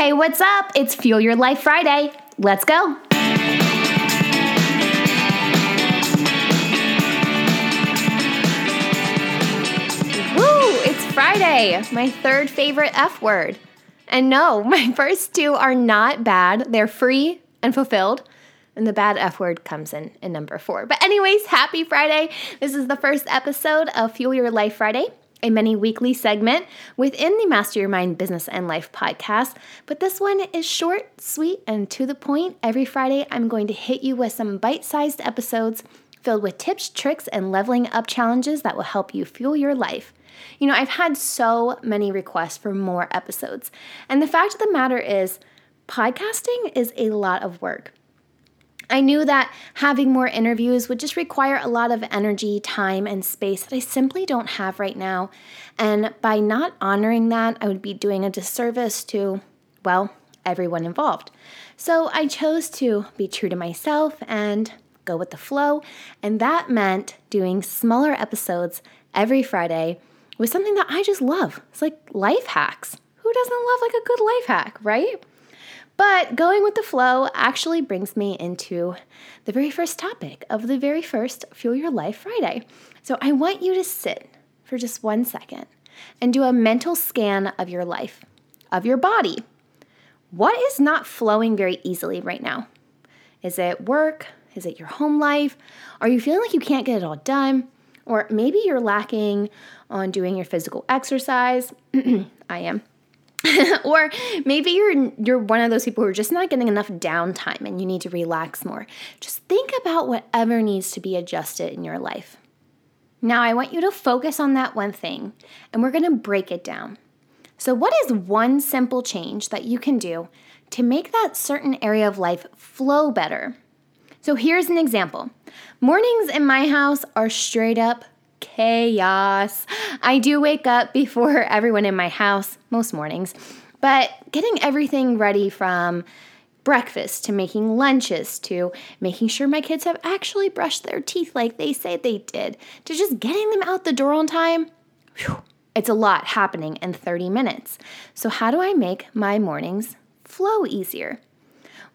Hey, what's up? It's Fuel Your Life Friday. Let's go. Woo! It's Friday, my third favorite F word. And no, my first two are not bad. They're free and fulfilled. And the bad F word comes in in number four. But, anyways, happy Friday. This is the first episode of Fuel Your Life Friday a mini weekly segment within the Master Your Mind Business and Life podcast. But this one is short, sweet, and to the point. Every Friday, I'm going to hit you with some bite sized episodes filled with tips, tricks, and leveling up challenges that will help you fuel your life. You know, I've had so many requests for more episodes. And the fact of the matter is, podcasting is a lot of work. I knew that having more interviews would just require a lot of energy, time, and space that I simply don't have right now. And by not honoring that, I would be doing a disservice to, well, everyone involved. So I chose to be true to myself and go with the flow. And that meant doing smaller episodes every Friday with something that I just love. It's like life hacks. Who doesn't love like a good life hack, right? But going with the flow actually brings me into the very first topic of the very first Fuel Your Life Friday. So I want you to sit for just one second and do a mental scan of your life, of your body. What is not flowing very easily right now? Is it work? Is it your home life? Are you feeling like you can't get it all done? Or maybe you're lacking on doing your physical exercise. I am. or maybe you're you're one of those people who are just not getting enough downtime and you need to relax more. Just think about whatever needs to be adjusted in your life. Now, I want you to focus on that one thing and we're going to break it down. So, what is one simple change that you can do to make that certain area of life flow better? So, here's an example. Mornings in my house are straight up chaos. I do wake up before everyone in my house most mornings, but getting everything ready from breakfast to making lunches to making sure my kids have actually brushed their teeth like they say they did to just getting them out the door on time. Whew, it's a lot happening in 30 minutes. So, how do I make my mornings flow easier?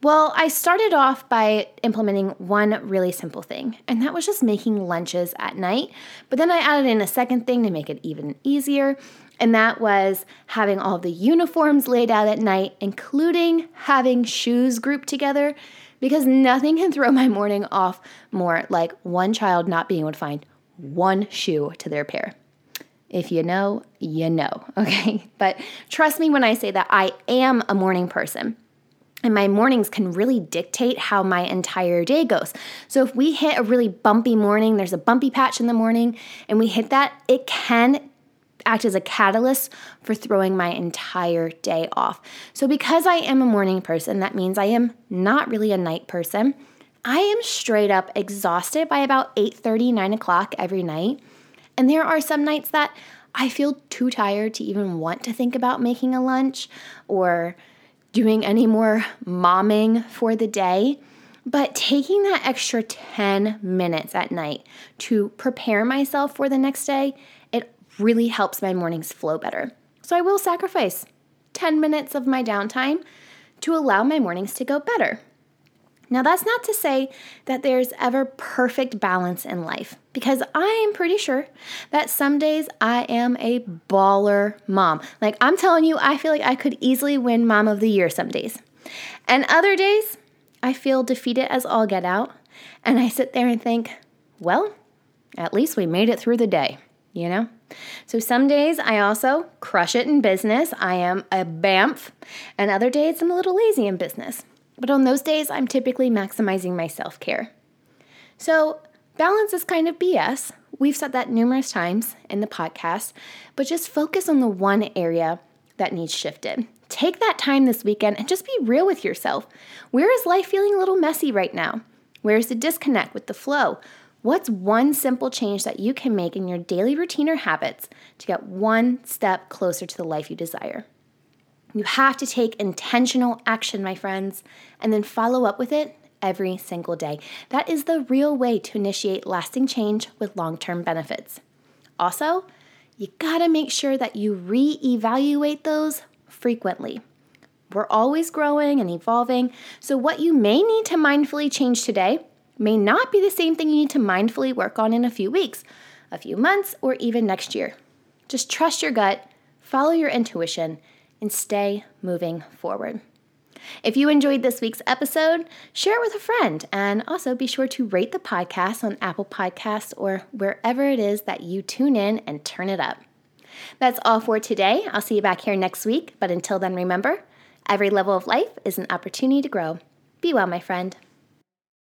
Well, I started off by implementing one really simple thing, and that was just making lunches at night. But then I added in a second thing to make it even easier, and that was having all the uniforms laid out at night, including having shoes grouped together, because nothing can throw my morning off more like one child not being able to find one shoe to their pair. If you know, you know, okay? But trust me when I say that I am a morning person and my mornings can really dictate how my entire day goes. So if we hit a really bumpy morning, there's a bumpy patch in the morning, and we hit that, it can act as a catalyst for throwing my entire day off. So because I am a morning person, that means I am not really a night person. I am straight up exhausted by about 8 30, 9 o'clock every night. And there are some nights that I feel too tired to even want to think about making a lunch or doing any more momming for the day, but taking that extra 10 minutes at night to prepare myself for the next day, it really helps my mornings flow better. So I will sacrifice 10 minutes of my downtime to allow my mornings to go better. Now, that's not to say that there's ever perfect balance in life, because I am pretty sure that some days I am a baller mom. Like, I'm telling you, I feel like I could easily win Mom of the Year some days. And other days, I feel defeated as all get out, and I sit there and think, well, at least we made it through the day, you know? So some days I also crush it in business. I am a BAMF, and other days I'm a little lazy in business. But on those days, I'm typically maximizing my self care. So, balance is kind of BS. We've said that numerous times in the podcast, but just focus on the one area that needs shifted. Take that time this weekend and just be real with yourself. Where is life feeling a little messy right now? Where is the disconnect with the flow? What's one simple change that you can make in your daily routine or habits to get one step closer to the life you desire? You have to take intentional action, my friends, and then follow up with it every single day. That is the real way to initiate lasting change with long term benefits. Also, you gotta make sure that you re evaluate those frequently. We're always growing and evolving, so what you may need to mindfully change today may not be the same thing you need to mindfully work on in a few weeks, a few months, or even next year. Just trust your gut, follow your intuition, and stay moving forward. If you enjoyed this week's episode, share it with a friend and also be sure to rate the podcast on Apple Podcasts or wherever it is that you tune in and turn it up. That's all for today. I'll see you back here next week, but until then, remember every level of life is an opportunity to grow. Be well, my friend.